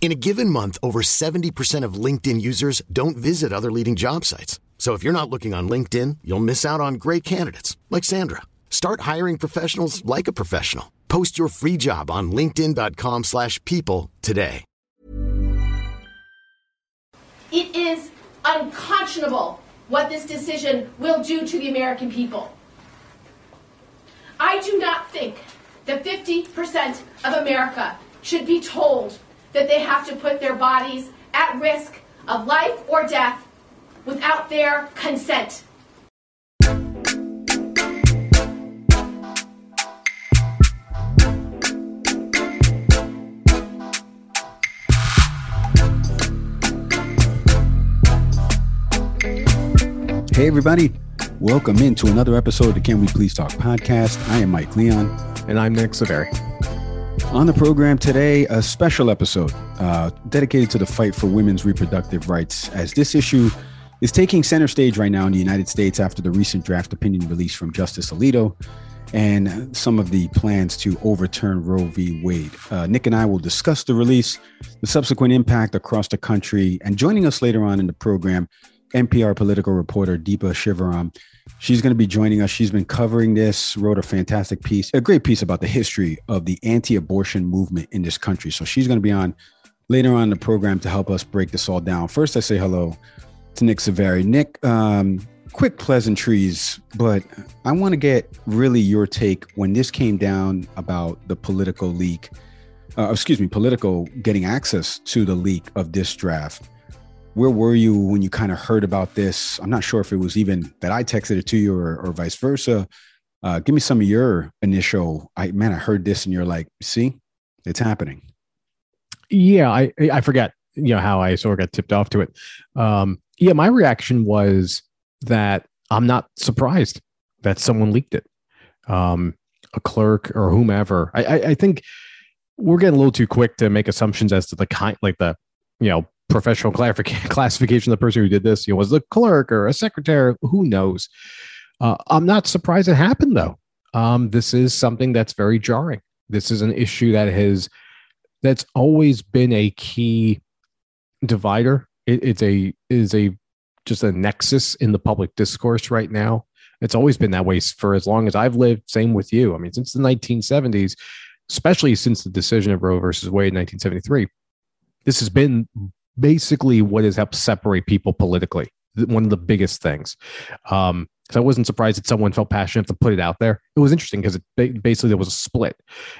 In a given month, over 70% of LinkedIn users don't visit other leading job sites. So if you're not looking on LinkedIn, you'll miss out on great candidates like Sandra. Start hiring professionals like a professional. Post your free job on linkedin.com/people today. It is unconscionable what this decision will do to the American people. I do not think that 50% of America should be told that they have to put their bodies at risk of life or death without their consent. Hey, everybody. Welcome into another episode of the Can We Please Talk podcast. I am Mike Leon. And I'm Nick Severi. On the program today, a special episode uh, dedicated to the fight for women's reproductive rights, as this issue is taking center stage right now in the United States after the recent draft opinion release from Justice Alito and some of the plans to overturn Roe v. Wade. Uh, Nick and I will discuss the release, the subsequent impact across the country, and joining us later on in the program, NPR political reporter Deepa Shivaram. She's going to be joining us. She's been covering this, wrote a fantastic piece, a great piece about the history of the anti abortion movement in this country. So she's going to be on later on in the program to help us break this all down. First, I say hello to Nick Severi. Nick, um, quick pleasantries, but I want to get really your take when this came down about the political leak, uh, excuse me, Politico getting access to the leak of this draft where were you when you kind of heard about this? I'm not sure if it was even that I texted it to you or, or vice versa. Uh, give me some of your initial. I man, I heard this and you're like, see, it's happening. Yeah, I I forget you know how I sort of got tipped off to it. Um, yeah, my reaction was that I'm not surprised that someone leaked it, um, a clerk or whomever. I, I I think we're getting a little too quick to make assumptions as to the kind like the you know professional classification of the person who did this. You know, was the clerk or a secretary? Who knows? Uh, I'm not surprised it happened though. Um, this is something that's very jarring. This is an issue that has that's always been a key divider. It, it's a is a just a nexus in the public discourse right now. It's always been that way for as long as I've lived. Same with you. I mean, since the 1970s, especially since the decision of Roe versus Wade in 1973, this has been basically what has helped separate people politically. One of the biggest things. Um, so I wasn't surprised that someone felt passionate to put it out there. It was interesting because basically there was a split.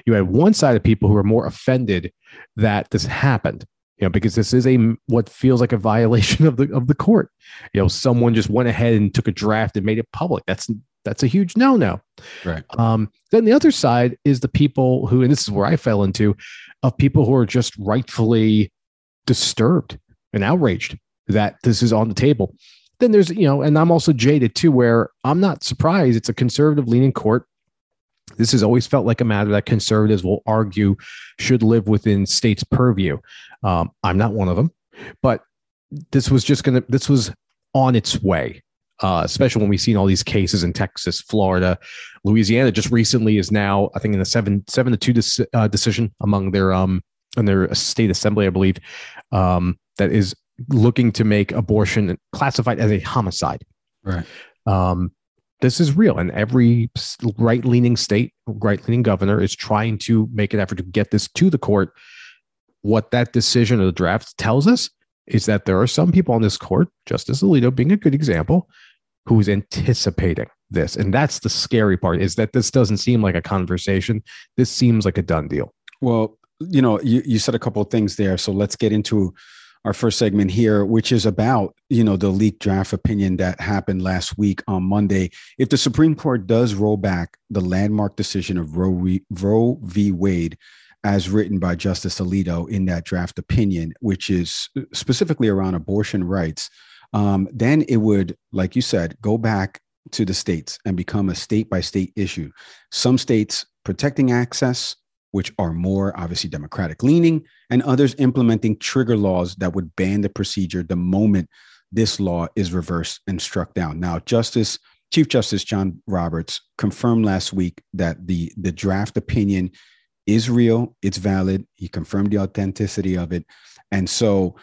You had one side of people who were more offended that this happened, you know, because this is a what feels like a violation of the of the court. You know, someone just went ahead and took a draft and made it public. That's that's a huge no no. Right. Um, then the other side is the people who, and this is where I fell into, of people who are just rightfully disturbed and outraged that this is on the table. Then there's, you know, and I'm also jaded too, where I'm not surprised it's a conservative leaning court This has always felt like a matter that conservatives will argue should live within states' purview. Um, I'm not one of them, but this was just going to, this was on its way. Uh, especially when we've seen all these cases in Texas, Florida, Louisiana. Just recently is now, I think, in the seven seven to two de- uh, decision among their um in their state assembly, I believe, um, that is looking to make abortion classified as a homicide. Right. Um, this is real, and every right leaning state, right leaning governor is trying to make an effort to get this to the court. What that decision of the draft tells us is that there are some people on this court, Justice Alito being a good example, who's anticipating this. And that's the scary part is that this doesn't seem like a conversation. This seems like a done deal. Well, you know, you, you said a couple of things there. So let's get into our first segment here, which is about, you know, the leaked draft opinion that happened last week on Monday. If the Supreme Court does roll back the landmark decision of Roe, Roe v. Wade, as written by Justice Alito in that draft opinion, which is specifically around abortion rights, um, then it would, like you said, go back to the states and become a state by state issue. Some states protecting access, which are more obviously democratic leaning, and others implementing trigger laws that would ban the procedure the moment this law is reversed and struck down. Now, Justice Chief Justice John Roberts confirmed last week that the the draft opinion is real, it's valid. He confirmed the authenticity of it. And so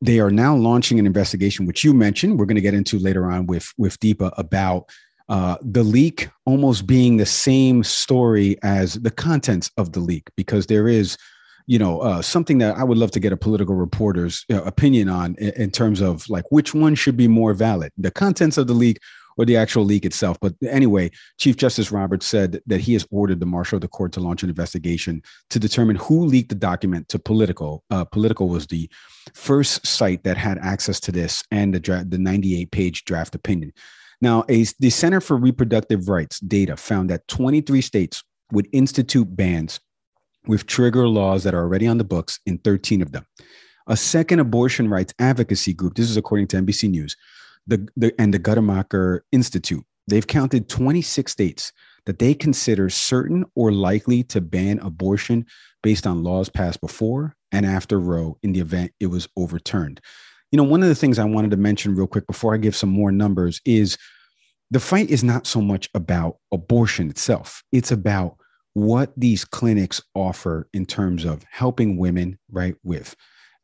they are now launching an investigation, which you mentioned. We're going to get into later on with with Deepa about uh, the leak almost being the same story as the contents of the leak, because there is, you know, uh, something that I would love to get a political reporter's uh, opinion on in, in, terms of like which one should be more valid, the contents of the leak or the actual leak itself. But anyway, Chief Justice Roberts said that he has ordered the marshal of the court to launch an investigation to determine who leaked the document to Politico Uh, Politico was the first site that had access to this and the dra- the 98 page draft opinion. Now, a, the Center for Reproductive Rights data found that 23 states would institute bans with trigger laws that are already on the books in 13 of them. A second abortion rights advocacy group, this is according to NBC News, the, the and the Guttmacher Institute, they've counted 26 states that they consider certain or likely to ban abortion based on laws passed before and after Roe in the event it was overturned. You know, one of the things I wanted to mention real quick before I give some more numbers is the fight is not so much about abortion itself, it's about what these clinics offer in terms of helping women, right, with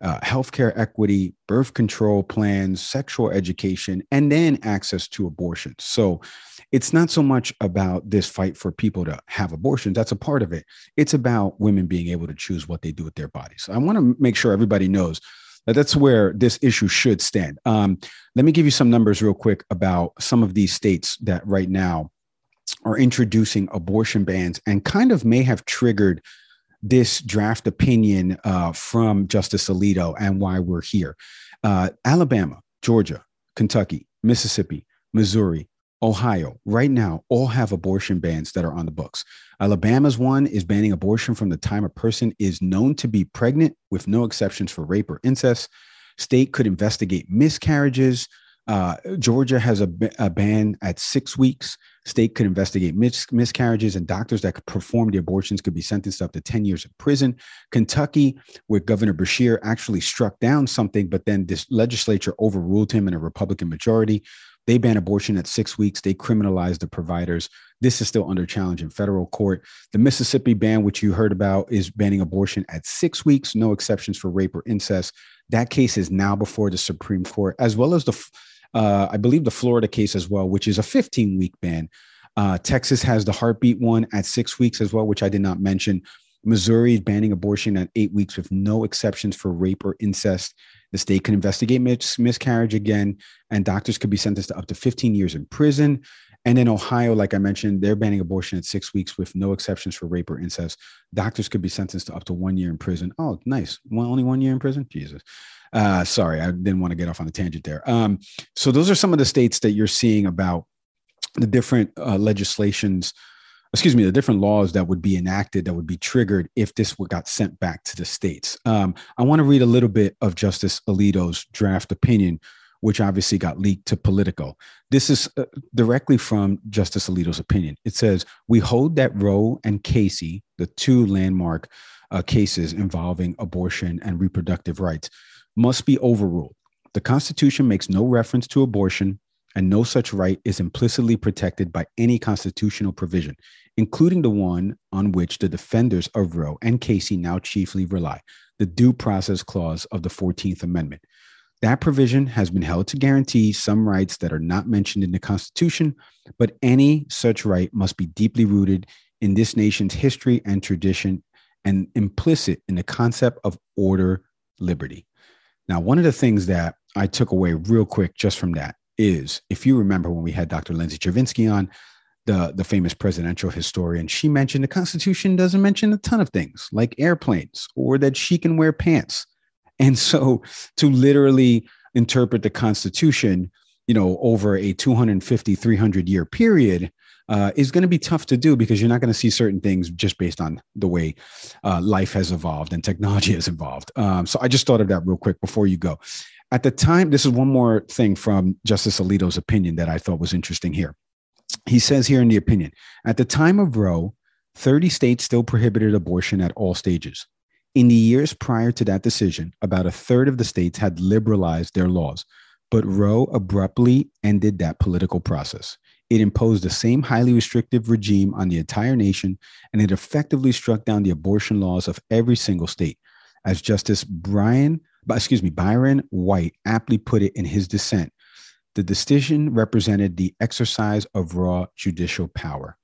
uh, healthcare equity, birth control plans, sexual education, and then access to abortion. So it's not so much about this fight for people to have abortions. That's a part of it. It's about women being able to choose what they do with their bodies. I want to make sure everybody knows that's where this issue should stand. Um, let me give you some numbers real quick about some of these states that right now are introducing abortion bans and kind of may have triggered this draft opinion uh, from Justice Alito and why we're here. Uh, Alabama, Georgia, Kentucky, Mississippi, Missouri, Ohio, right now, all have abortion bans that are on the books. Alabama's one is banning abortion from the time a person is known to be pregnant, with no exceptions for rape or incest. State could investigate miscarriages, uh, Georgia has a, a, ban at six weeks. State could investigate mis- miscarriages, and doctors that could perform the abortions could be sentenced up to 10 years in prison. Kentucky, where Governor Beshear actually struck down something, but then this legislature overruled him in a Republican majority. They ban abortion at six weeks. They criminalize the providers. This is still under challenge in federal court. The Mississippi ban, which you heard about, is banning abortion at six weeks, no exceptions for rape or incest. That case is now before the Supreme Court, as well as the uh, I believe the Florida case as well, which is a 15 week ban. Uh, Texas has the heartbeat one at six weeks as well, which I did not mention. Missouri is banning abortion at eight weeks with no exceptions for rape or incest. The state can investigate mis- miscarriage again, and doctors could be sentenced to up to 15 years in prison. And in Ohio, like I mentioned, they're banning abortion at six weeks with no exceptions for rape or incest. Doctors could be sentenced to up to one year in prison. Oh, nice. One, only one year in prison? Jesus. Uh, sorry, I didn't want to get off on a tangent there. Um, so those are some of the states that you're seeing about the different uh, legislations, excuse me, the different laws that would be enacted that would be triggered if this got sent back to the states. Um, I want to read a little bit of Justice Alito's draft opinion, which obviously got leaked to Politico. This is uh, directly from Justice Alito's opinion. It says, We hold that Roe and Casey, the two landmark uh, cases involving abortion and reproductive rights, must be overruled. The Constitution makes no reference to abortion, and no such right is implicitly protected by any constitutional provision, including the one on which the defenders of Roe and Casey now chiefly rely the Due Process Clause of the 14th Amendment. That provision has been held to guarantee some rights that are not mentioned in the Constitution, but any such right must be deeply rooted in this nation's history and tradition and implicit in the concept of order, liberty. Now, one of the things that I took away real quick just from that is if you remember when we had Dr. Lindsay Chervinsky on, the, the famous presidential historian, she mentioned the Constitution doesn't mention a ton of things like airplanes or that she can wear pants. And so to literally interpret the Constitution, you know, over a 250, 300 year period uh, is going to be tough to do because you're not going to see certain things just based on the way uh, life has evolved and technology has evolved. Um, so I just thought of that real quick before you go. At the time, this is one more thing from Justice Alito's opinion that I thought was interesting here. He says here in the opinion at the time of Roe, 30 states still prohibited abortion at all stages. In the years prior to that decision, about a third of the states had liberalized their laws, but Roe abruptly ended that political process. It imposed the same highly restrictive regime on the entire nation, and it effectively struck down the abortion laws of every single state. As Justice Brian, excuse me, Byron White aptly put it in his dissent, the decision represented the exercise of raw judicial power.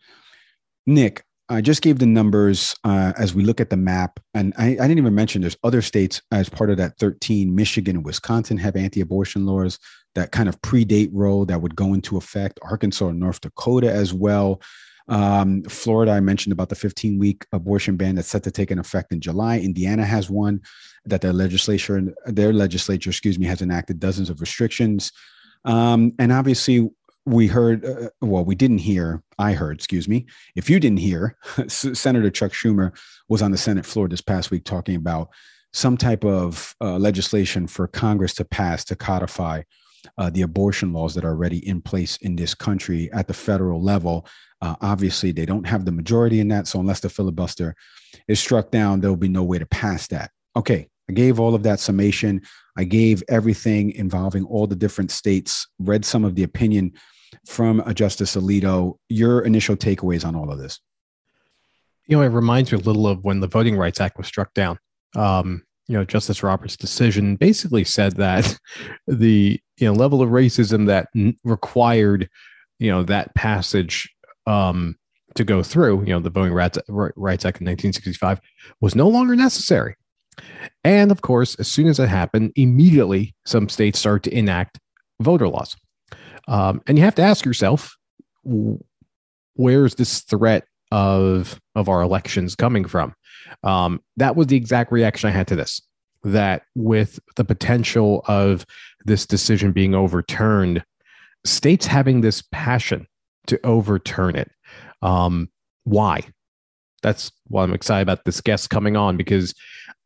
Nick, I just gave the numbers uh, as we look at the map, and I, I, didn't even mention there's other states as part of that 13. Michigan and Wisconsin have anti-abortion laws that kind of predate Roe that would go into effect. Arkansas and North Dakota as well. Um, Florida, I mentioned about the 15 week abortion ban that's set to take an effect in July. Indiana has one that their legislature, their legislature, excuse me, has enacted dozens of restrictions. Um, and obviously, we heard, uh, well, we didn't hear, I heard, excuse me. If you didn't hear, Senator Chuck Schumer was on the Senate floor this past week talking about some type of uh, legislation for Congress to pass to codify uh, the abortion laws that are already in place in this country at the federal level. Uh, obviously, they don't have the majority in that. So, unless the filibuster is struck down, there will be no way to pass that. Okay, I gave all of that summation. I gave everything involving all the different states, read some of the opinion from Justice Alito. Your initial takeaways on all of this? You know, it reminds me a little of when the Voting Rights Act was struck down. Um, you know, Justice Roberts' decision basically said that the you know level of racism that n- required you know that passage um, to go through, you know, the Voting Rights, Act in 1965 was no longer necessary. And of course, as soon as it happened, immediately some states start to enact voter laws. Um, and you have to ask yourself, where's this threat of of our elections coming from? Um, that was the exact reaction I had to this. That with the potential of this decision being overturned, states having this passion to overturn it. Um, why? That's why I'm excited about this guest coming on because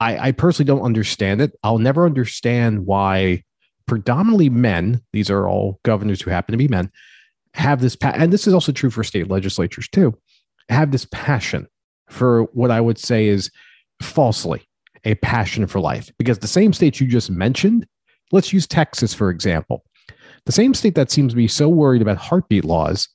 I, I personally don't understand it. I'll never understand why predominantly men, these are all governors who happen to be men, have this, pa- and this is also true for state legislatures too, have this passion for what I would say is falsely a passion for life. Because the same states you just mentioned, let's use Texas, for example. The same state that seems to be so worried about heartbeat laws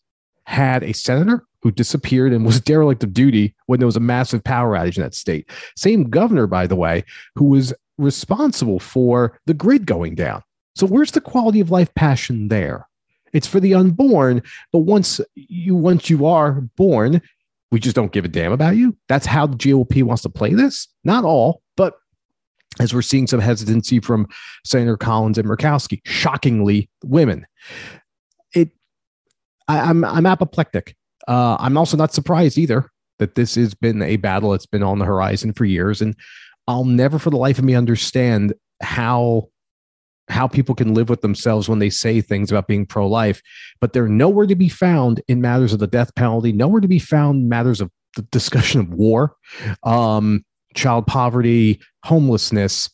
had a senator who disappeared and was derelict of duty when there was a massive power outage in that state. Same governor, by the way, who was responsible for the grid going down. So where's the quality of life passion there? It's for the unborn, but once you once you are born, we just don't give a damn about you. That's how the GOP wants to play this. Not all, but as we're seeing some hesitancy from Senator Collins and Murkowski, shockingly women. It I, I'm I'm apoplectic. Uh, I'm also not surprised either that this has been a battle that's been on the horizon for years, and I'll never, for the life of me, understand how how people can live with themselves when they say things about being pro life, but they're nowhere to be found in matters of the death penalty, nowhere to be found matters of the discussion of war, um, child poverty, homelessness,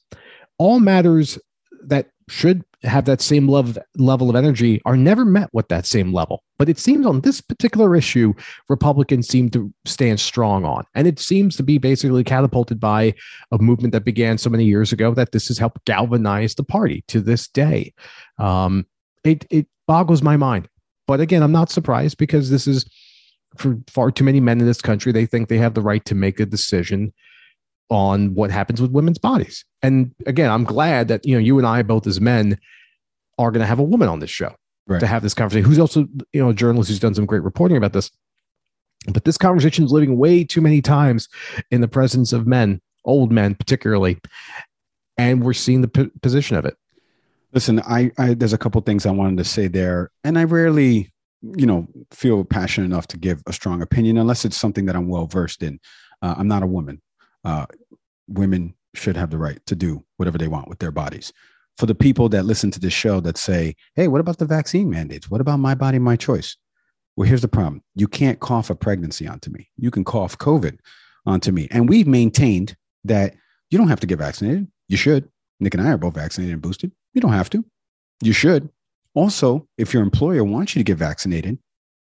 all matters that should have that same love, level of energy are never met with that same level. But it seems on this particular issue, Republicans seem to stand strong on, and it seems to be basically catapulted by a movement that began so many years ago that this has helped galvanize the party to this day. Um, it it boggles my mind, but again, I'm not surprised because this is for far too many men in this country. They think they have the right to make a decision on what happens with women's bodies. And again, I'm glad that you know you and I both as men are going to have a woman on this show right. to have this conversation. Who's also you know a journalist who's done some great reporting about this. But this conversation is living way too many times in the presence of men, old men particularly, and we're seeing the p- position of it. Listen, I, I there's a couple things I wanted to say there, and I rarely, you know, feel passionate enough to give a strong opinion unless it's something that I'm well versed in. Uh, I'm not a woman. Uh, women should have the right to do whatever they want with their bodies. For the people that listen to this show that say, hey, what about the vaccine mandates? What about my body, my choice? Well, here's the problem you can't cough a pregnancy onto me. You can cough COVID onto me. And we've maintained that you don't have to get vaccinated. You should. Nick and I are both vaccinated and boosted. You don't have to. You should. Also, if your employer wants you to get vaccinated,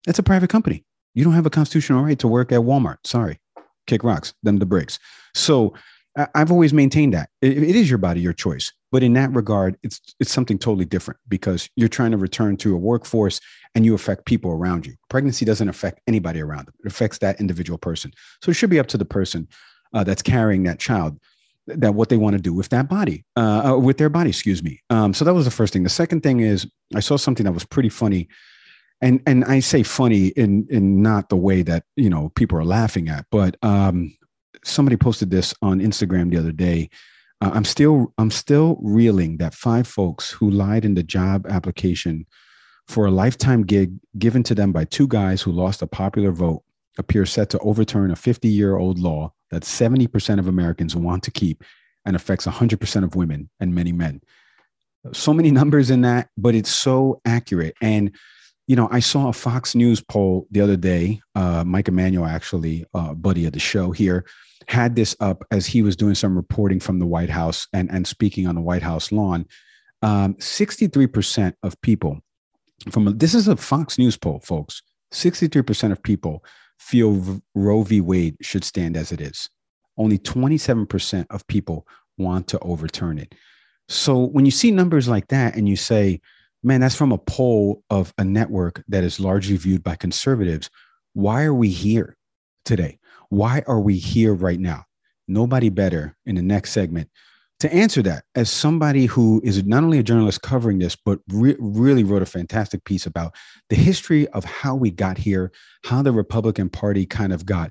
it's a private company. You don't have a constitutional right to work at Walmart. Sorry. Kick rocks, them the bricks. So I've always maintained that it, is your body, your choice. But in that regard, it's it's something totally different because you're trying to return to a workforce and you affect people around you. Pregnancy doesn't affect anybody around them; it affects that individual person. So it should be up to the person uh, that's carrying that child that what they want to do with that body, uh, uh, with their body. Excuse me. Um, so that was the first thing. The second thing is I saw something that was pretty funny, and and I say funny in in not the way that you know people are laughing at, but um, somebody posted this on Instagram the other day. Uh, I'm still I'm still reeling that five folks who lied in the job application for a lifetime gig given to them by two guys who lost a popular vote appear set to overturn a 50 year old law that 70% of Americans want to keep and affects 100% of women and many men. So many numbers in that, but it's so accurate. And, you know, I saw a Fox News poll the other day. Uh, Mike Emanuel, actually, uh, buddy of the show here, had this up as he was doing some reporting from the White House and, and speaking on the White House lawn. Um, 63% of people from this is a Fox News poll, folks. 63% of people feel Roe v. Wade should stand as it is. Only 27% of people want to overturn it. So when you see numbers like that and you say, man, that's from a poll of a network that is largely viewed by conservatives, why are we here today? Why are we here right now? Nobody better in the next segment to answer that as somebody who is not only a journalist covering this, but re- really wrote a fantastic piece about the history of how we got here, how the Republican Party kind of got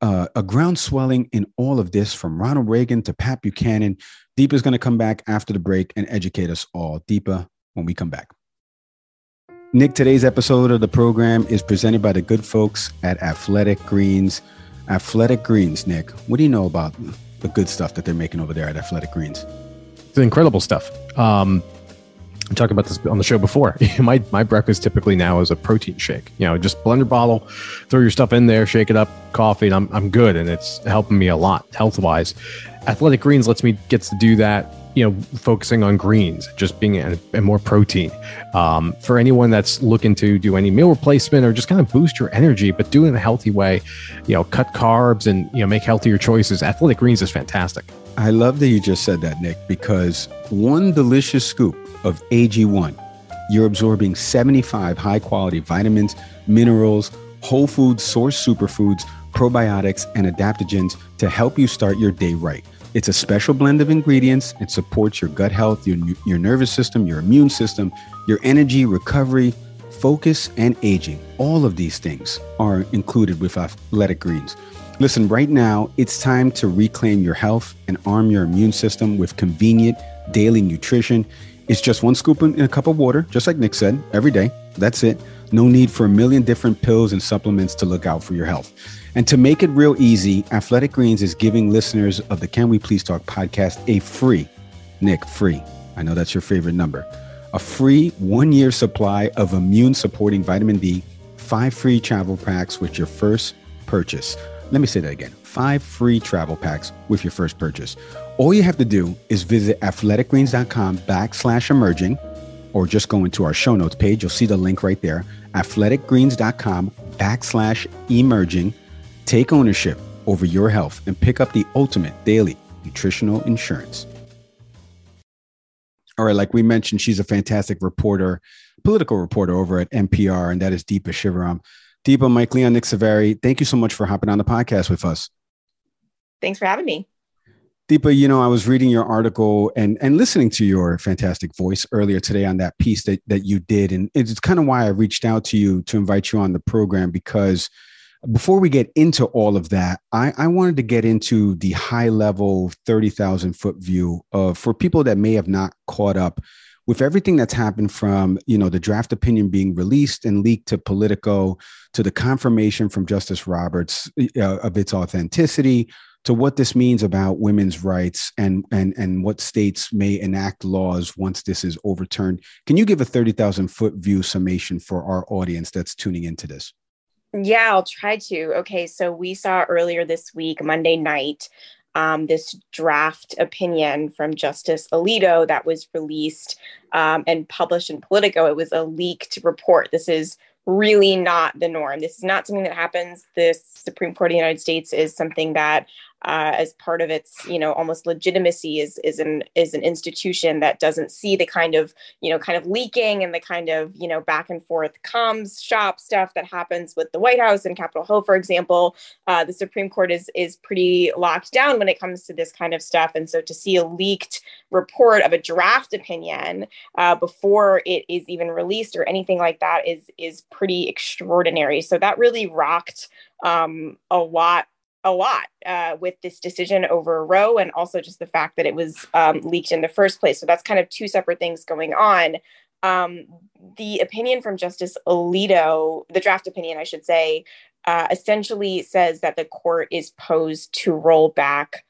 uh, a ground swelling in all of this from Ronald Reagan to Pat Buchanan. Deepa is going to come back after the break and educate us all. Deepa, when we come back. Nick, today's episode of the program is presented by the good folks at Athletic Greens. Athletic Greens, Nick, what do you know about the good stuff that they're making over there at Athletic Greens? It's incredible stuff. Um, I talked about this on the show before. my my breakfast typically now is a protein shake. You know, just blender bottle, throw your stuff in there, shake it up, coffee, and I'm I'm good, and it's helping me a lot health wise. Athletic Greens lets me gets to do that you know, focusing on greens, just being and, more protein. Um, for anyone that's looking to do any meal replacement or just kind of boost your energy, but do it in a healthy way, you know, cut carbs and you know make healthier choices. Athletic Greens is fantastic. I love that you just said that, Nick, because one delicious scoop of AG1, you're absorbing 75 high quality vitamins, minerals, whole food source superfoods, probiotics, and adaptogens to help you start your day right. It's a special blend of ingredients. It supports your gut health, your, your nervous system, your immune system, your energy, recovery, focus, and aging. All of these things are included with Athletic Greens. Listen, right now, it's time to reclaim your health and arm your immune system with convenient daily nutrition. It's just one scoop in a cup of water, just like Nick said, every day. That's it. No need for a million different pills and supplements to look out for your health. And to make it real easy, Athletic Greens is giving listeners of the Can We Please Talk podcast a free, Nick, free. I know that's your favorite number. A free one year supply of immune supporting vitamin D, five free travel packs with your first purchase. Let me say that again five free travel packs with your first purchase. All you have to do is visit athleticgreens.com backslash emerging or just go into our show notes page. You'll see the link right there, athleticgreens.com backslash emerging. Take ownership over your health and pick up the ultimate daily nutritional insurance. All right, like we mentioned, she's a fantastic reporter, political reporter over at NPR, and that is Deepa Shivaram. Deepa, Mike Leon, Nick Severi, thank you so much for hopping on the podcast with us. Thanks for having me. Deepa, you know, I was reading your article and and listening to your fantastic voice earlier today on that piece that that you did, and it's kind of why I reached out to you to invite you on the program because before we get into all of that, I, I wanted to get into the high level, 30,000 foot view of for people that may have not caught up with everything that's happened from, you know, the draft opinion being released and leaked to Politico to the confirmation from Justice Roberts uh, of its authenticity to what this means about women's rights and and and what states may enact laws once this is overturned. Can you give a 30,000 foot view summation for our audience that's tuning into this? Yeah, I'll try to. Okay, so we saw earlier this week, Monday night, um, this draft opinion from Justice Alito that was released um, and published in Politico. It was a leaked report. This is really not the norm. This is not something that happens. This Supreme Court of the United States is something that uh, as part of its you know almost legitimacy is is an is an institution that doesn't see the kind of you know kind of leaking and the kind of you know back and forth comms shop stuff that happens with the White House and Capitol Hill, for example. Uh, the Supreme Court is is pretty locked down when it comes to this kind of stuff, and so to see a leaked report of a draft opinion uh, before it is even released or anything like that is is pretty extraordinary. So that really rocked um, a lot a lot uh, with this decision over Roe, and also just the fact that it was um, leaked in the first place. So that's kind of two separate things going on. Um, the opinion from Justice Alito, the draft opinion, I should say, uh, essentially says that the court is posed to roll back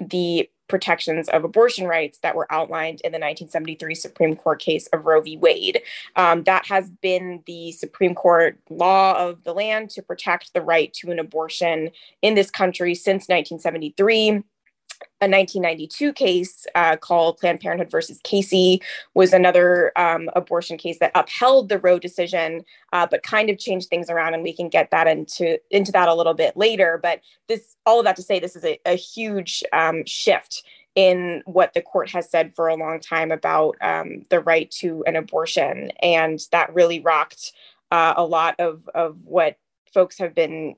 the protections of abortion rights that were outlined in the 1973 Supreme Court case of Roe v. Wade. Um, that has been the Supreme Court law of the land to protect the right to an abortion in this country since 1973 a 1992 case uh, called Planned Parenthood versus Casey was another um, abortion case that upheld the Roe decision, uh, but kind of changed things around, and we can get that into into that a little bit later. But this, all of that to say, this is a, a huge um, shift in what the court has said for a long time about um, the right to an abortion, and that really rocked uh, a lot of of what folks have been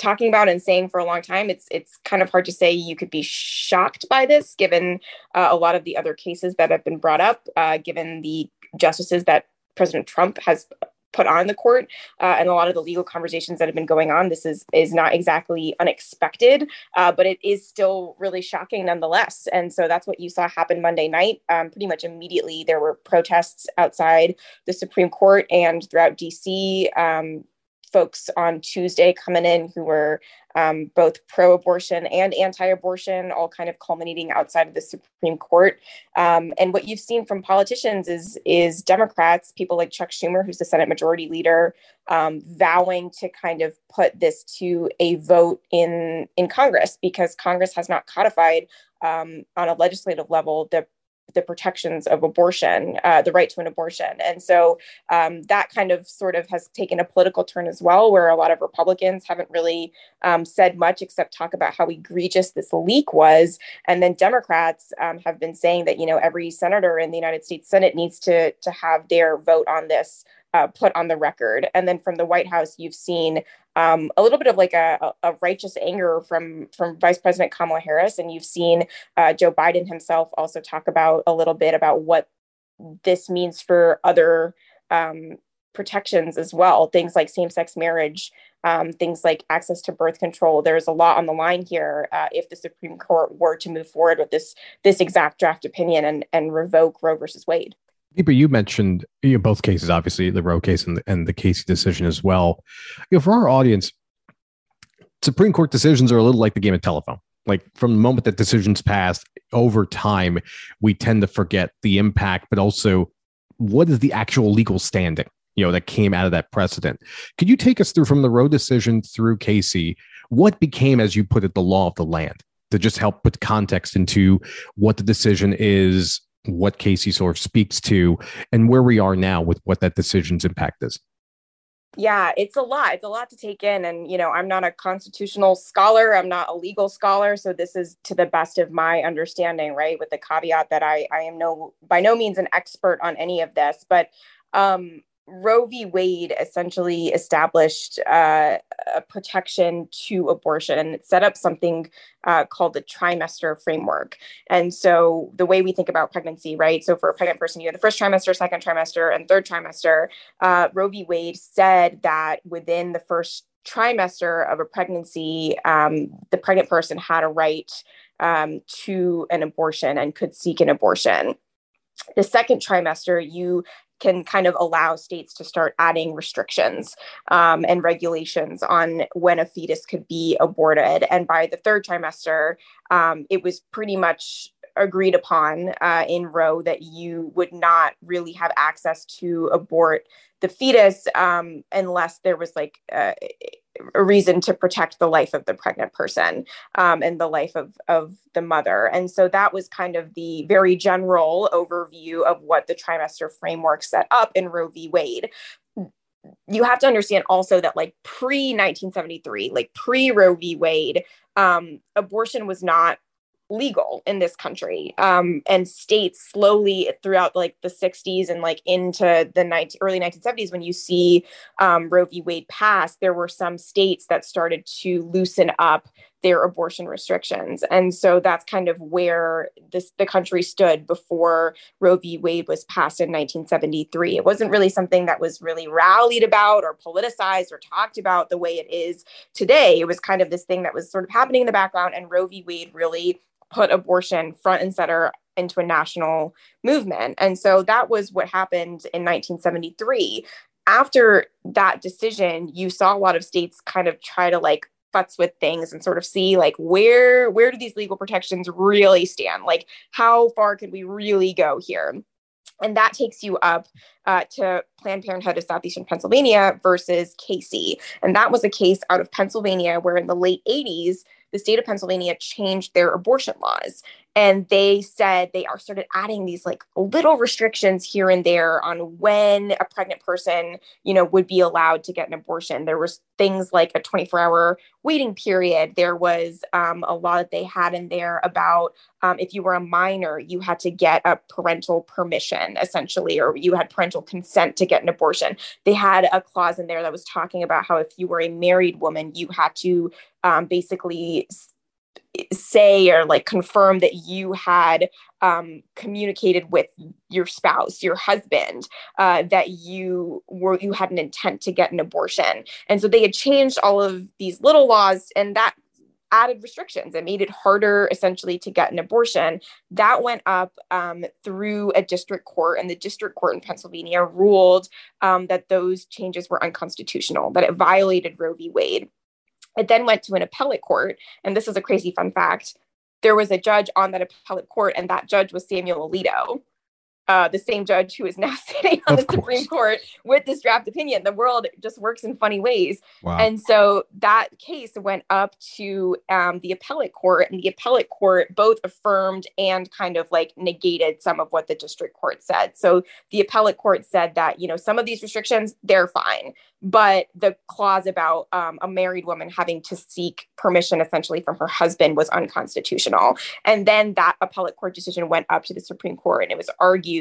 talking about and saying for a long time it's it's kind of hard to say you could be shocked by this given uh, a lot of the other cases that have been brought up uh, given the justices that president trump has put on the court uh, and a lot of the legal conversations that have been going on. This is is not exactly unexpected uh, but it is still really shocking nonetheless. And so that's what you saw happen monday night. Um, pretty much immediately there were protests outside the supreme court and throughout dc um, folks on Tuesday coming in who were um, both pro abortion and anti abortion, all kind of culminating outside of the Supreme Court. Um, and what you've seen from politicians is, is Democrats, people like Chuck Schumer, who's the Senate Majority Leader, um, vowing to kind of put this to a vote in, in Congress because Congress has not codified um, on a legislative level the the protections of abortion, uh, the right to an abortion. And so um, that kind of sort of has taken a political turn as well, where a lot of Republicans haven't really um, said much except talk about how egregious this leak was. And then Democrats um, have been saying that, you know, every senator in the United States Senate needs to, to have their vote on this uh, put on the record. And then from the White House, you've seen um, a little bit of like a, a, righteous anger from from Vice President Kamala Harris, and you've seen uh, Joe Biden himself also talk about a little bit about what this means for other um, protections as well. Things like same sex marriage, um, things like access to birth control. There's a lot on the line here uh, if the Supreme Court were to move forward with this this exact draft opinion and and revoke Roe versus Wade. But you mentioned you know, both cases, obviously the Roe case and the, and the Casey decision as well. You know, for our audience, Supreme Court decisions are a little like the game of telephone. Like from the moment that decisions passed, over time, we tend to forget the impact, but also what is the actual legal standing, you know, that came out of that precedent. Could you take us through from the Roe decision through Casey, what became, as you put it, the law of the land? To just help put context into what the decision is what Casey sort of speaks to and where we are now with what that decision's impact is. Yeah, it's a lot. It's a lot to take in. And, you know, I'm not a constitutional scholar, I'm not a legal scholar. So this is to the best of my understanding, right? With the caveat that I, I am no by no means an expert on any of this. But um, Roe v. Wade essentially established uh, a protection to abortion and it set up something uh, called the trimester framework. And so the way we think about pregnancy, right? So for a pregnant person, you have the first trimester, second trimester, and third trimester. Uh, Roe v. Wade said that within the first trimester of a pregnancy, um, the pregnant person had a right um, to an abortion and could seek an abortion the second trimester, you can kind of allow states to start adding restrictions um, and regulations on when a fetus could be aborted. And by the third trimester, um, it was pretty much agreed upon uh, in Roe that you would not really have access to abort the fetus um, unless there was like uh, a reason to protect the life of the pregnant person um, and the life of, of the mother. And so that was kind of the very general overview of what the trimester framework set up in Roe v. Wade. You have to understand also that, like pre 1973, like pre Roe v. Wade, um, abortion was not legal in this country um, and states slowly throughout like the 60s and like into the 19, early 1970s when you see um, roe v. Wade pass there were some states that started to loosen up their abortion restrictions. And so that's kind of where this the country stood before roe v. Wade was passed in 1973 it wasn't really something that was really rallied about or politicized or talked about the way it is today. It was kind of this thing that was sort of happening in the background and roe v. Wade really put abortion front and center into a national movement. And so that was what happened in 1973. After that decision, you saw a lot of states kind of try to like futz with things and sort of see like where where do these legal protections really stand? Like how far could we really go here? And that takes you up uh, to Planned Parenthood of Southeastern Pennsylvania versus Casey. And that was a case out of Pennsylvania where in the late 80s, the state of Pennsylvania changed their abortion laws and they said they are started adding these like little restrictions here and there on when a pregnant person you know would be allowed to get an abortion. There was things like a 24 hour waiting period. There was um, a law that they had in there about um, if you were a minor you had to get a parental permission essentially or you had parental consent to get an abortion. They had a clause in there that was talking about how if you were a married woman you had to um, basically say or like confirm that you had um, communicated with your spouse, your husband, uh, that you were you had an intent to get an abortion, and so they had changed all of these little laws, and that added restrictions. It made it harder essentially to get an abortion. That went up um, through a district court, and the district court in Pennsylvania ruled um, that those changes were unconstitutional, that it violated Roe v. Wade. It then went to an appellate court. And this is a crazy fun fact. There was a judge on that appellate court, and that judge was Samuel Alito uh, the same judge who is now sitting on of the course. Supreme Court with this draft opinion. The world just works in funny ways. Wow. And so that case went up to um, the appellate court, and the appellate court both affirmed and kind of like negated some of what the district court said. So the appellate court said that, you know, some of these restrictions, they're fine. But the clause about um, a married woman having to seek permission essentially from her husband was unconstitutional. And then that appellate court decision went up to the Supreme Court, and it was argued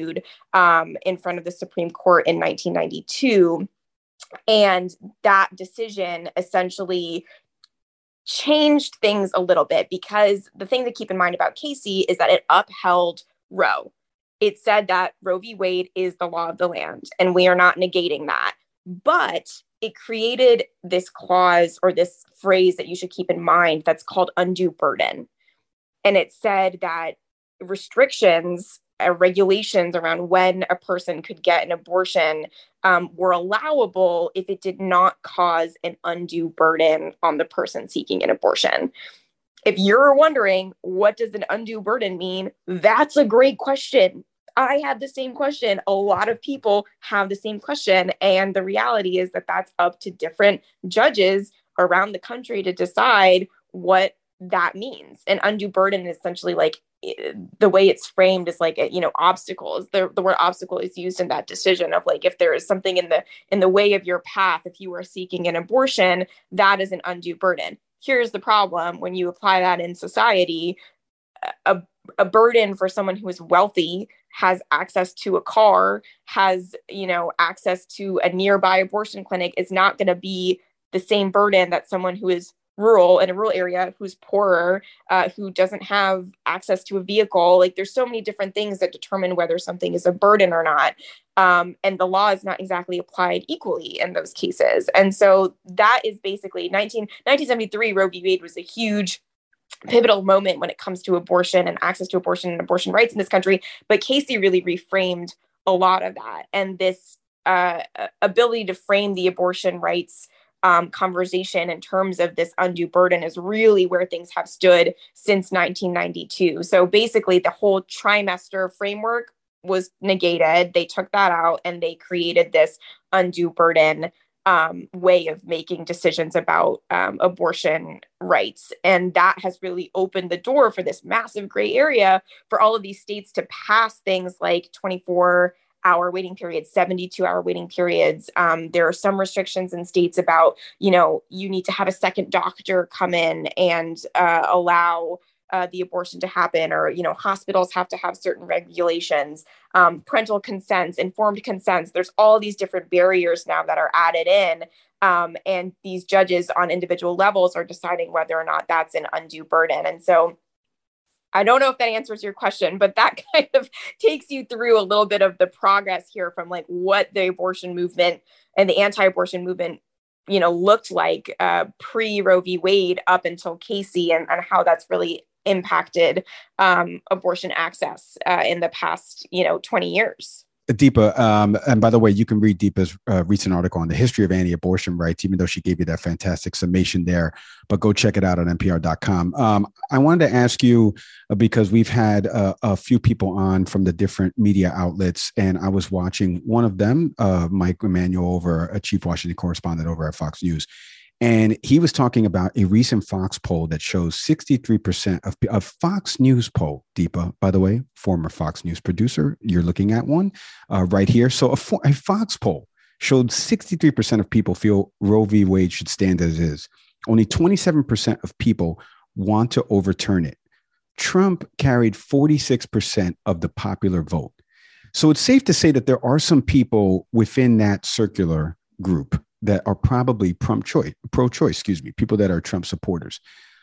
um, in front of the Supreme Court in 1992. And that decision essentially changed things a little bit because the thing to keep in mind about Casey is that it upheld Roe. It said that Roe v. Wade is the law of the land, and we are not negating that. But it created this clause or this phrase that you should keep in mind that's called undue burden. And it said that restrictions uh, regulations around when a person could get an abortion um, were allowable if it did not cause an undue burden on the person seeking an abortion. If you're wondering what does an undue burden mean, that's a great question. I had the same question. A lot of people have the same question. And the reality is that that's up to different judges around the country to decide what that means. An undue burden is essentially like the way it's framed is like you know obstacles. The, the word obstacle is used in that decision of like if there is something in the in the way of your path if you are seeking an abortion that is an undue burden. Here's the problem. When you apply that in society a, a burden for someone who is wealthy has access to a car has you know access to a nearby abortion clinic is not going to be the same burden that someone who is rural in a rural area who's poorer uh, who doesn't have access to a vehicle like there's so many different things that determine whether something is a burden or not. Um, and the law is not exactly applied equally in those cases. And so that is basically 19, 1973 roe v. Wade was a huge pivotal moment when it comes to abortion and access to abortion and abortion rights in this country. But casey really reframed a lot of that and this uh, ability to frame the abortion rights um, conversation in terms of this undue burden is really where things have stood since 1992. So basically, the whole trimester framework was negated. They took that out and they created this undue burden um, way of making decisions about um, abortion rights. And that has really opened the door for this massive gray area for all of these states to pass things like 24 hour waiting periods 72 hour waiting periods. Um, there are some restrictions in states about you know you need to have a second doctor come in and uh, allow uh, the abortion to happen or you know hospitals have to have certain regulations. Um, parental consents informed consents there's all these different barriers now that are added in. Um, and these judges on individual levels are deciding whether or not that's an undue burden. And so I don't know if that answers your question, but that kind of takes you through a little bit of the progress here from like what the abortion movement and the anti-abortion movement, you know, looked like uh, pre Roe v. Wade up until Casey, and, and how that's really impacted um, abortion access uh, in the past, you know, 20 years. Deepa, um, and by the way, you can read Deepa's uh, recent article on the history of anti-abortion rights, even though she gave you that fantastic summation there. But go check it out on npr.com. Um, I wanted to ask you uh, because we've had uh, a few people on from the different media outlets, and I was watching one of them, uh, Mike Emanuel, over a chief Washington correspondent over at Fox News, and he was talking about a recent Fox poll that shows 63% of, of Fox News poll, Deepa, by the way, former Fox News producer. You're looking at one uh, right here. So a, a Fox poll showed 63% of people feel Roe v. Wade should stand as is. Only 27% of people want to overturn it. Trump carried 46% of the popular vote. So it's safe to say that there are some people within that circular group that are probably pro-choice, pro-choice, excuse me, people that are Trump supporters.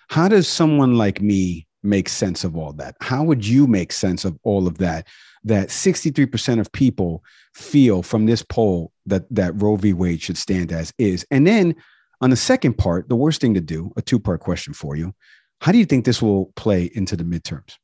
How does someone like me make sense of all that? How would you make sense of all of that? That 63% of people feel from this poll that that Roe v. Wade should stand as is. And then on the second part, the worst thing to do, a two-part question for you. How do you think this will play into the midterms?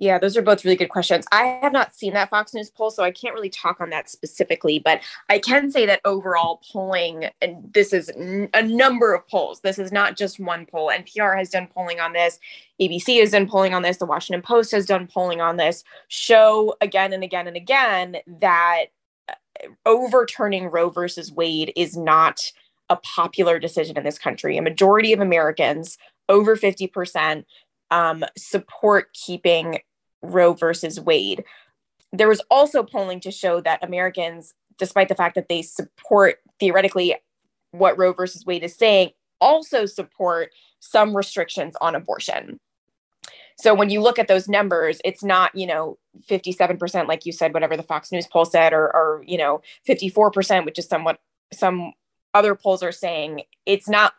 Yeah, those are both really good questions. I have not seen that Fox News poll, so I can't really talk on that specifically, but I can say that overall polling, and this is a number of polls, this is not just one poll. NPR has done polling on this, ABC has done polling on this, the Washington Post has done polling on this, show again and again and again that uh, overturning Roe versus Wade is not a popular decision in this country. A majority of Americans, over 50%, um, support keeping Roe versus Wade. There was also polling to show that Americans, despite the fact that they support theoretically what Roe versus Wade is saying, also support some restrictions on abortion. So when you look at those numbers, it's not, you know, 57%, like you said, whatever the Fox News poll said, or, or you know, 54%, which is somewhat some other polls are saying. It's not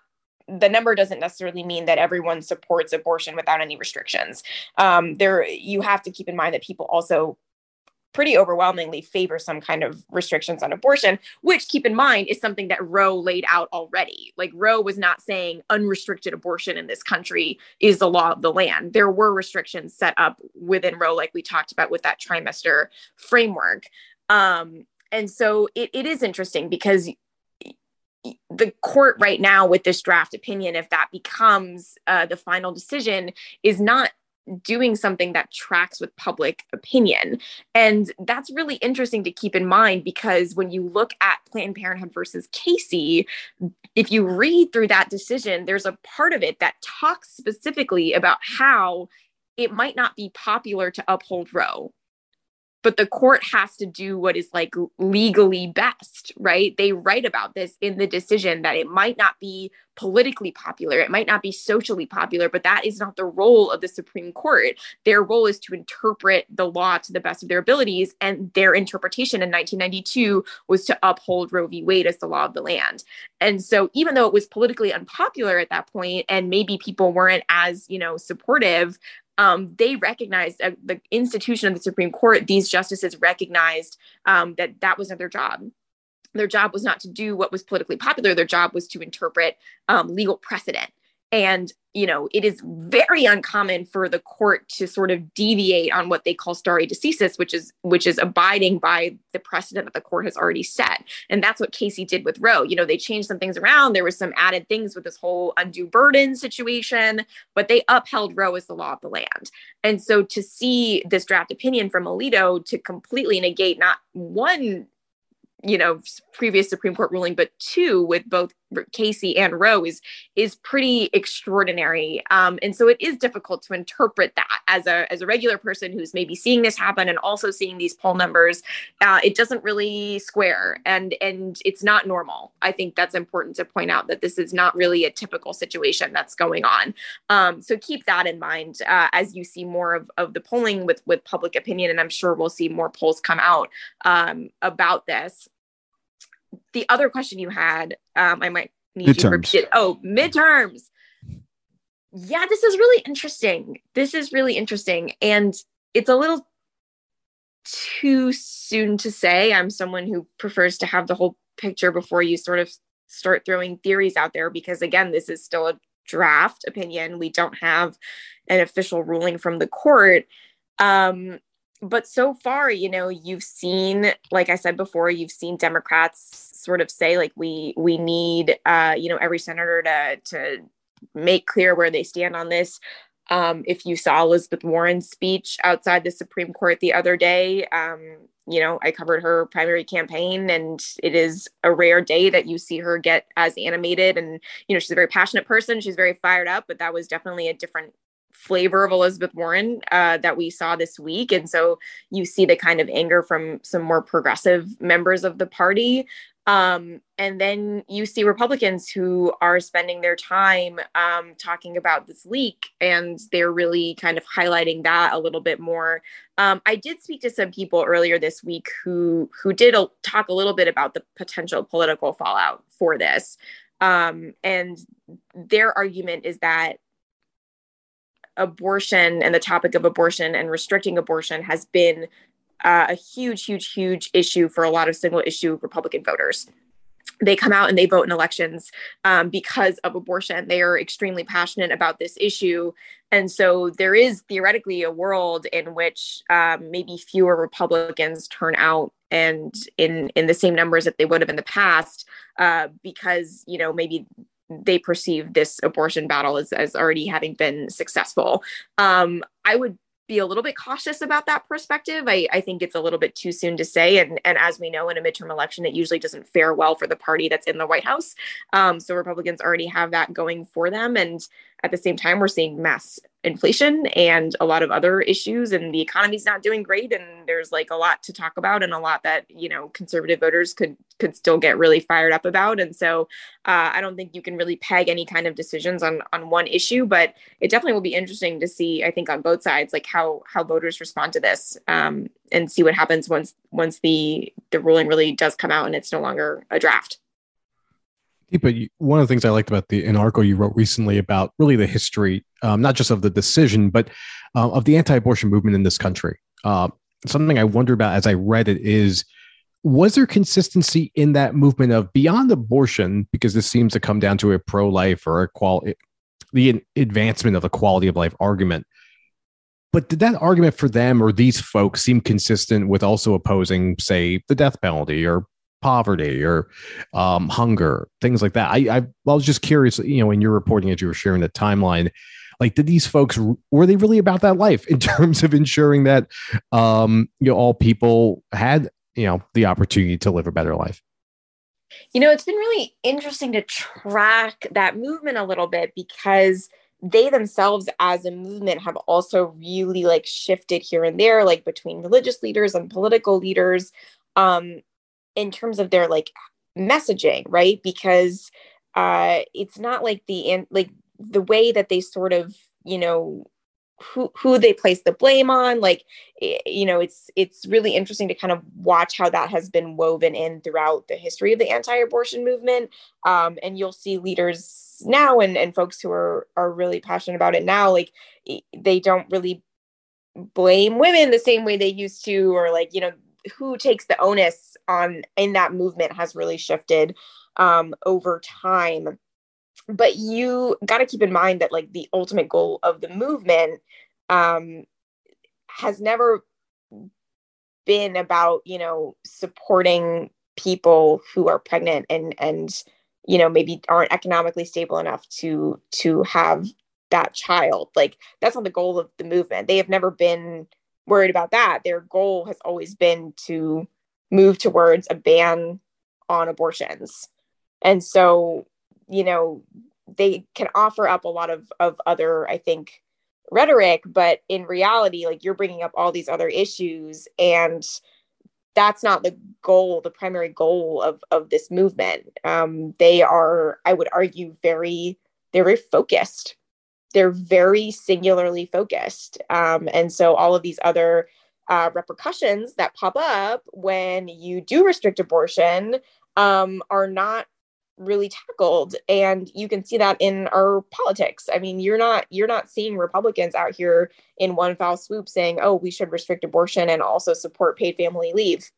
the number doesn't necessarily mean that everyone supports abortion without any restrictions. Um, there, you have to keep in mind that people also pretty overwhelmingly favor some kind of restrictions on abortion, which keep in mind is something that Roe laid out already. Like Roe was not saying unrestricted abortion in this country is the law of the land. There were restrictions set up within Roe, like we talked about with that trimester framework. Um, and so it, it is interesting because the court right now with this draft opinion if that becomes uh, the final decision is not doing something that tracks with public opinion. And that's really interesting to keep in mind because when you look at Planned Parenthood versus Casey, if you read through that decision, there's a part of it that talks specifically about how it might not be popular to uphold Roe but the court has to do what is like legally best, right? They write about this in the decision that it might not be politically popular, it might not be socially popular, but that is not the role of the Supreme Court. Their role is to interpret the law to the best of their abilities, and their interpretation in 1992 was to uphold Roe v. Wade as the law of the land. And so, even though it was politically unpopular at that point, and maybe people weren't as you know supportive, um, they recognized uh, the institution of the Supreme Court, these justices recognized um, that that wasn't their job. Their job was not to do what was politically popular, their job was to interpret um, legal precedent. And, you know, it is very uncommon for the court to sort of deviate on what they call stare decisis, which is which is abiding by the precedent that the court has already set. And that's what Casey did with Roe. You know, they changed some things around. There was some added things with this whole undue burden situation, but they upheld Roe as the law of the land. And so to see this draft opinion from Alito to completely negate not one you know previous supreme court ruling but two with both casey and roe is is pretty extraordinary. Um, and so it is difficult to interpret that as a as a regular person who's maybe seeing this happen and also seeing these poll numbers. Uh, it doesn't really square and and it's not normal. I think that's important to point out that this is not really a typical situation that's going on. Um, so keep that in mind uh, as you see more of, of the polling with with public opinion and i'm sure we'll see more polls come out um, about this the other question you had, um, I might need midterms. you repeat. Oh, midterms. Yeah, this is really interesting. This is really interesting. And it's a little too soon to say. I'm someone who prefers to have the whole picture before you sort of start throwing theories out there because, again, this is still a draft opinion. We don't have an official ruling from the court. Um, but so far, you know, you've seen, like I said before, you've seen Democrats sort of say like we we need, uh, you know, every senator to to make clear where they stand on this. Um, if you saw Elizabeth Warren's speech outside the Supreme Court the other day, um, you know, I covered her primary campaign, and it is a rare day that you see her get as animated. And, you know, she's a very passionate person. She's very fired up, but that was definitely a different flavor of Elizabeth Warren uh, that we saw this week. And so you see the kind of anger from some more progressive members of the party. Um, and then you see Republicans who are spending their time um, talking about this leak, and they're really kind of highlighting that a little bit more. Um, I did speak to some people earlier this week who who did a, talk a little bit about the potential political fallout for this, um, and their argument is that abortion and the topic of abortion and restricting abortion has been uh, a huge, huge, huge issue for a lot of single issue Republican voters. They come out and they vote in elections um, because of abortion. They are extremely passionate about this issue. And so there is theoretically a world in which um, maybe fewer Republicans turn out and in in the same numbers that they would have in the past uh, because you know maybe they perceive this abortion battle as, as already having been successful. Um, I would be a little bit cautious about that perspective. I, I think it's a little bit too soon to say. And, and as we know, in a midterm election, it usually doesn't fare well for the party that's in the White House. Um, so Republicans already have that going for them. And at the same time, we're seeing mass inflation and a lot of other issues and the economy's not doing great and there's like a lot to talk about and a lot that you know conservative voters could could still get really fired up about and so uh, i don't think you can really peg any kind of decisions on on one issue but it definitely will be interesting to see i think on both sides like how how voters respond to this um, and see what happens once once the the ruling really does come out and it's no longer a draft but one of the things I liked about the an article you wrote recently about really the history, um, not just of the decision, but uh, of the anti-abortion movement in this country. Uh, something I wonder about as I read it is, was there consistency in that movement of beyond abortion? Because this seems to come down to a pro-life or a quality, the advancement of the quality of life argument. But did that argument for them or these folks seem consistent with also opposing, say, the death penalty or poverty or um, hunger, things like that. I, I, I was just curious, you know, in your reporting as you were sharing the timeline, Like, did these folks were they really about that life in terms of ensuring that um, you know all people had you know the opportunity to live a better life? You know, it's been really interesting to track that movement a little bit because they themselves as a movement have also really like shifted here and there like between religious leaders and political leaders um in terms of their like messaging right? Because uh it's not like the and like the way that they sort of you know who who they place the blame on like you know it's it's really interesting to kind of watch how that has been woven in throughout the history of the anti-abortion movement. Um, and you'll see leaders now and and folks who are are really passionate about it now like they don't really blame women the same way they used to or like you know who takes the onus on in that movement has really shifted um, over time. But you got to keep in mind that like the ultimate goal of the movement um, has never been about you know supporting people who are pregnant and and you know maybe aren't economically stable enough to to have that child. Like that's not the goal of the movement. They have never been worried about that. Their goal has always been to move towards a ban on abortions. And so you know they can offer up a lot of of other i think rhetoric but in reality like you're bringing up all these other issues and that's not the goal the primary goal of of this movement. Um they are i would argue very they're very focused they're very singularly focused. Um and so all of these other uh, repercussions that pop up when you do restrict abortion um, are not really tackled. And you can see that in our politics. I mean you're not you're not seeing republicans out here in one foul swoop saying oh we should restrict abortion and also support paid family leave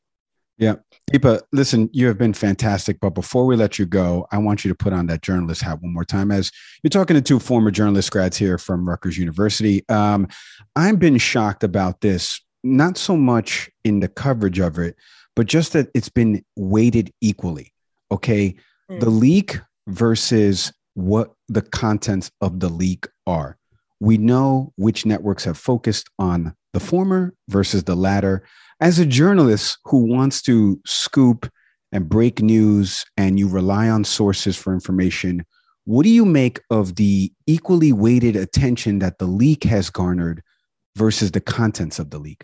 yeah Deepa, listen you have been fantastic but before we let you go i want you to put on that journalist hat one more time as you're talking to two former journalist grads here from rutgers university um, i've been shocked about this not so much in the coverage of it but just that it's been weighted equally okay mm. the leak versus what the contents of the leak are. We know which networks have focused on the former versus the latter. As a journalist who wants to scoop and break news and you rely on sources for information, what do you make of the equally weighted attention that the leak has garnered versus the contents of the leak?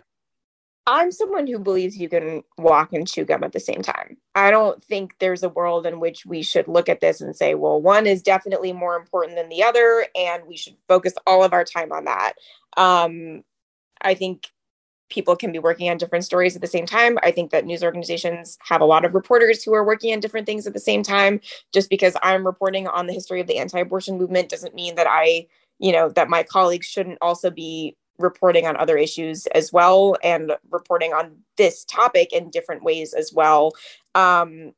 I'm someone who believes you can walk and chew gum at the same time. I don't think there's a world in which we should look at this and say, well, one is definitely more important than the other, and we should focus all of our time on that. Um, I think people can be working on different stories at the same time. I think that news organizations have a lot of reporters who are working on different things at the same time. Just because I'm reporting on the history of the anti abortion movement doesn't mean that I, you know, that my colleagues shouldn't also be reporting on other issues as well and reporting on this topic in different ways as well. Um,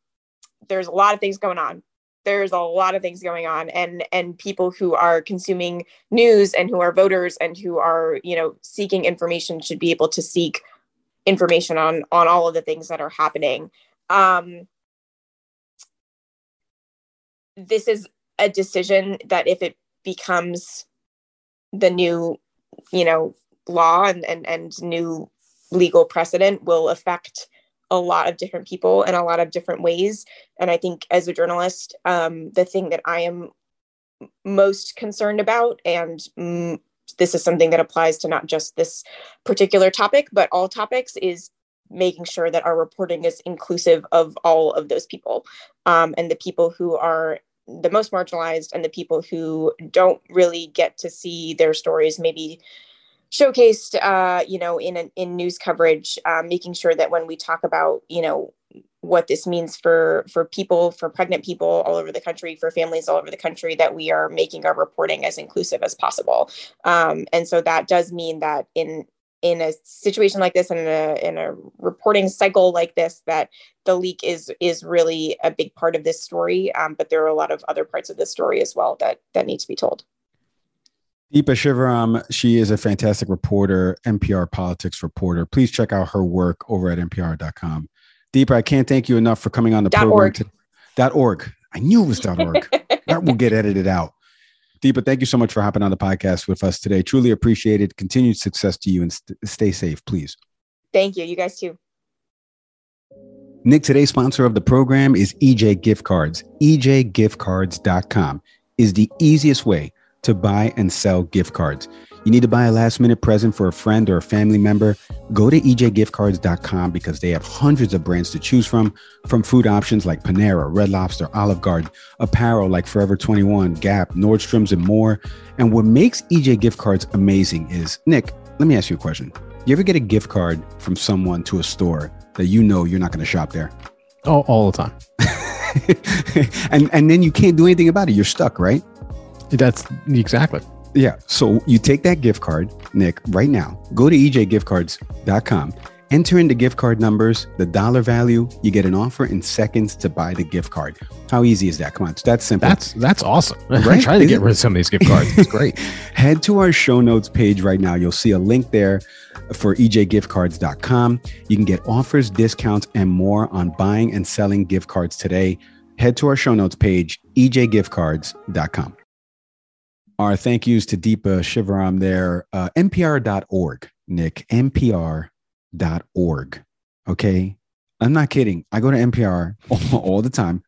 there's a lot of things going on. There's a lot of things going on, and and people who are consuming news and who are voters and who are you know seeking information should be able to seek information on on all of the things that are happening. Um, this is a decision that if it becomes the new you know law and and, and new legal precedent will affect a lot of different people in a lot of different ways. And i think as a journalist um, the thing that i am most concerned about and mm, this is something that applies to not just this particular topic but all topics is making sure that our reporting is inclusive of all of those people. Um, and the people who are the most marginalized and the people who don't really get to see their stories maybe showcased uh, you know in in news coverage uh, making sure that when we talk about you know what this means for for people for pregnant people all over the country for families all over the country that we are making our reporting as inclusive as possible. Um, and so that does mean that in in a situation like this and in a in a reporting cycle like this that the leak is is really a big part of this story. Um, but there are a lot of other parts of this story as well that that need to be told Deepa Shivaram, she is a fantastic reporter, NPR politics reporter. Please check out her work over at npr.com. Deepa, I can't thank you enough for coming on the dot program. Org. To, dot org. I knew it was dot org. that will get edited out. Deepa, thank you so much for hopping on the podcast with us today. Truly appreciate it. Continued success to you and st- stay safe, please. Thank you. You guys too. Nick, today's sponsor of the program is EJ Gift Cards. EJGiftCards.com is the easiest way to buy and sell gift cards. You need to buy a last minute present for a friend or a family member? Go to ejgiftcards.com because they have hundreds of brands to choose from, from food options like Panera, Red Lobster, Olive Garden, apparel like Forever 21, Gap, Nordstrom's, and more. And what makes EJ Gift Cards amazing is, Nick, let me ask you a question. You ever get a gift card from someone to a store that you know you're not going to shop there? Oh, all the time. and and then you can't do anything about it. You're stuck, right? That's exactly. Yeah. So you take that gift card, Nick, right now. Go to ejgiftcards.com. Enter in the gift card numbers, the dollar value. You get an offer in seconds to buy the gift card. How easy is that? Come on, That's simple. That's that's awesome. Right? I'm trying to get rid of some of these gift cards. It's great. Head to our show notes page right now. You'll see a link there for ejgiftcards.com. You can get offers, discounts, and more on buying and selling gift cards today. Head to our show notes page, ejgiftcards.com. Our thank yous to Deepa Shivaram there, uh, npr.org, Nick, npr.org. Okay. I'm not kidding. I go to NPR all, the time.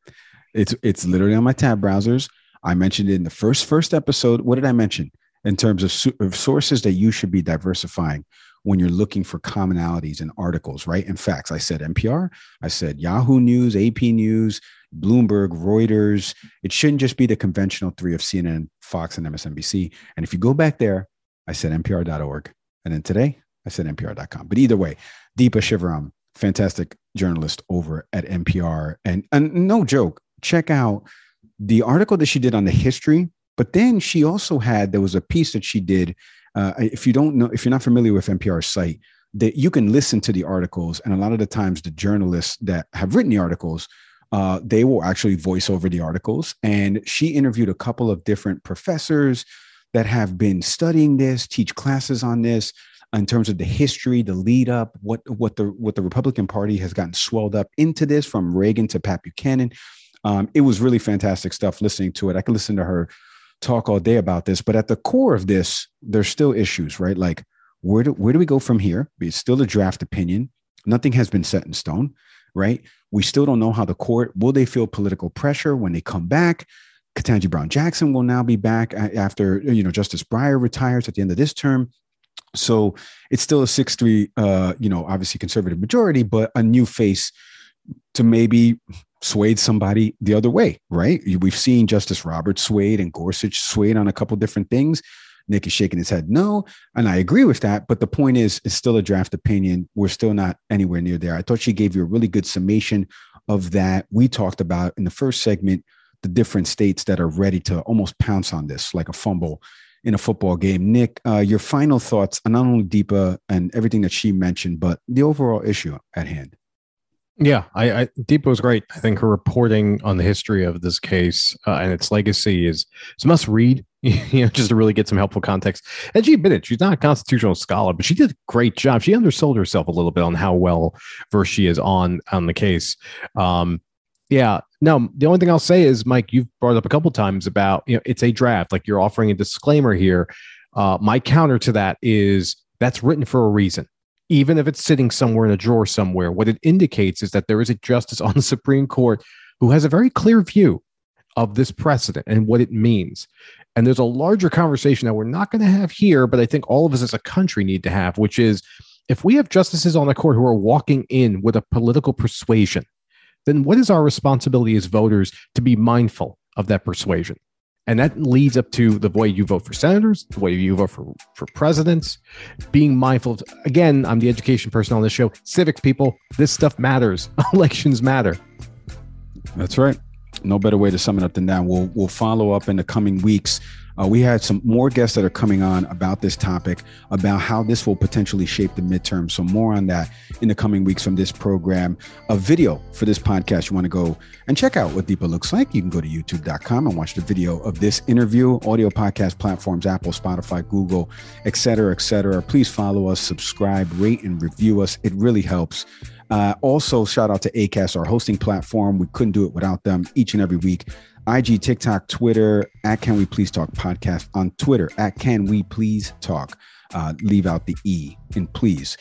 It's it's literally on my tab browsers. I mentioned it in the first first episode. What did I mention in terms of, of sources that you should be diversifying when you're looking for commonalities in articles, right? In facts, I said NPR, I said Yahoo News, AP News, Bloomberg, Reuters. It shouldn't just be the conventional three of CNN, Fox, and MSNBC. And if you go back there, I said npr.org. And then today, I said npr.com. But either way, Deepa Shivaram, fantastic journalist over at NPR. And, and no joke, check out the article that she did on the history. But then she also had, there was a piece that she did. Uh, if you don't know, if you're not familiar with NPR's site, that you can listen to the articles. And a lot of the times, the journalists that have written the articles uh, they will actually voice over the articles. And she interviewed a couple of different professors that have been studying this, teach classes on this in terms of the history, the lead up, what what the what the Republican Party has gotten swelled up into this from Reagan to Pat Buchanan. Um, it was really fantastic stuff listening to it. I could listen to her talk all day about this, but at the core of this, there's still issues, right? Like where do where do we go from here? It's still a draft opinion. Nothing has been set in stone right? We still don't know how the court will they feel political pressure when they come back. Ketanji Brown Jackson will now be back after you know Justice Breyer retires at the end of this term. So it's still a six-three, uh, you know, obviously conservative majority, but a new face to maybe swayed somebody the other way, right? We've seen Justice Roberts swayed and Gorsuch swayed on a couple different things. Nick is shaking his head no. And I agree with that. But the point is, it's still a draft opinion. We're still not anywhere near there. I thought she gave you a really good summation of that. We talked about in the first segment the different states that are ready to almost pounce on this like a fumble in a football game. Nick, uh, your final thoughts on not only Deepa and everything that she mentioned, but the overall issue at hand. Yeah, I, I Deepa was great. I think her reporting on the history of this case uh, and its legacy is it's must read. You know, just to really get some helpful context. And she admitted she's not a constitutional scholar, but she did a great job. She undersold herself a little bit on how well versed she is on on the case. Um, yeah. No, the only thing I'll say is, Mike, you've brought up a couple times about you know it's a draft. Like you're offering a disclaimer here. Uh, my counter to that is that's written for a reason even if it's sitting somewhere in a drawer somewhere, what it indicates is that there is a justice on the Supreme Court who has a very clear view of this precedent and what it means. And there's a larger conversation that we're not going to have here, but I think all of us as a country need to have, which is if we have justices on the court who are walking in with a political persuasion, then what is our responsibility as voters to be mindful of that persuasion? And that leads up to the way you vote for senators, the way you vote for, for presidents, being mindful of, again, I'm the education person on this show, civics people, this stuff matters. Elections matter. That's right. No better way to sum it up than that. We'll, we'll follow up in the coming weeks uh, we had some more guests that are coming on about this topic, about how this will potentially shape the midterm. So, more on that in the coming weeks from this program. A video for this podcast, you want to go and check out what Deepa looks like. You can go to youtube.com and watch the video of this interview, audio podcast platforms, Apple, Spotify, Google, etc., etc. Please follow us, subscribe, rate, and review us. It really helps. Uh, also, shout out to ACAST, our hosting platform. We couldn't do it without them each and every week. IG, TikTok, Twitter, at Can We Please Talk podcast. On Twitter, at Can We Please Talk. Uh, leave out the E in please.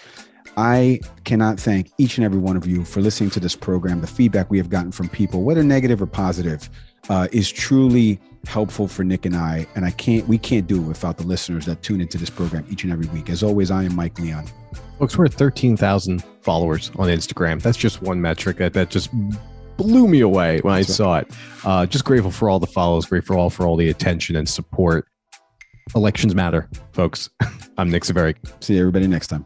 I cannot thank each and every one of you for listening to this program. The feedback we have gotten from people, whether negative or positive, uh, is truly helpful for Nick and I. And I can't, we can't do it without the listeners that tune into this program each and every week. As always, I am Mike Leon. Folks, we're at 13,000 followers on Instagram. That's just one metric that, that just blew me away when That's I right. saw it. Uh, just grateful for all the follows, grateful for all for all the attention and support. Elections matter, folks. I'm Nick Severi. See everybody next time.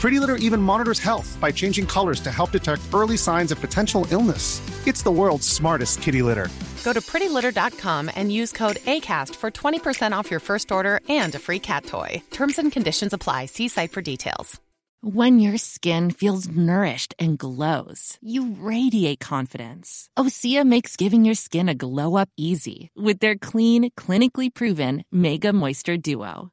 Pretty Litter even monitors health by changing colors to help detect early signs of potential illness. It's the world's smartest kitty litter. Go to prettylitter.com and use code ACAST for 20% off your first order and a free cat toy. Terms and conditions apply. See site for details. When your skin feels nourished and glows, you radiate confidence. Osea makes giving your skin a glow up easy with their clean, clinically proven Mega Moisture Duo.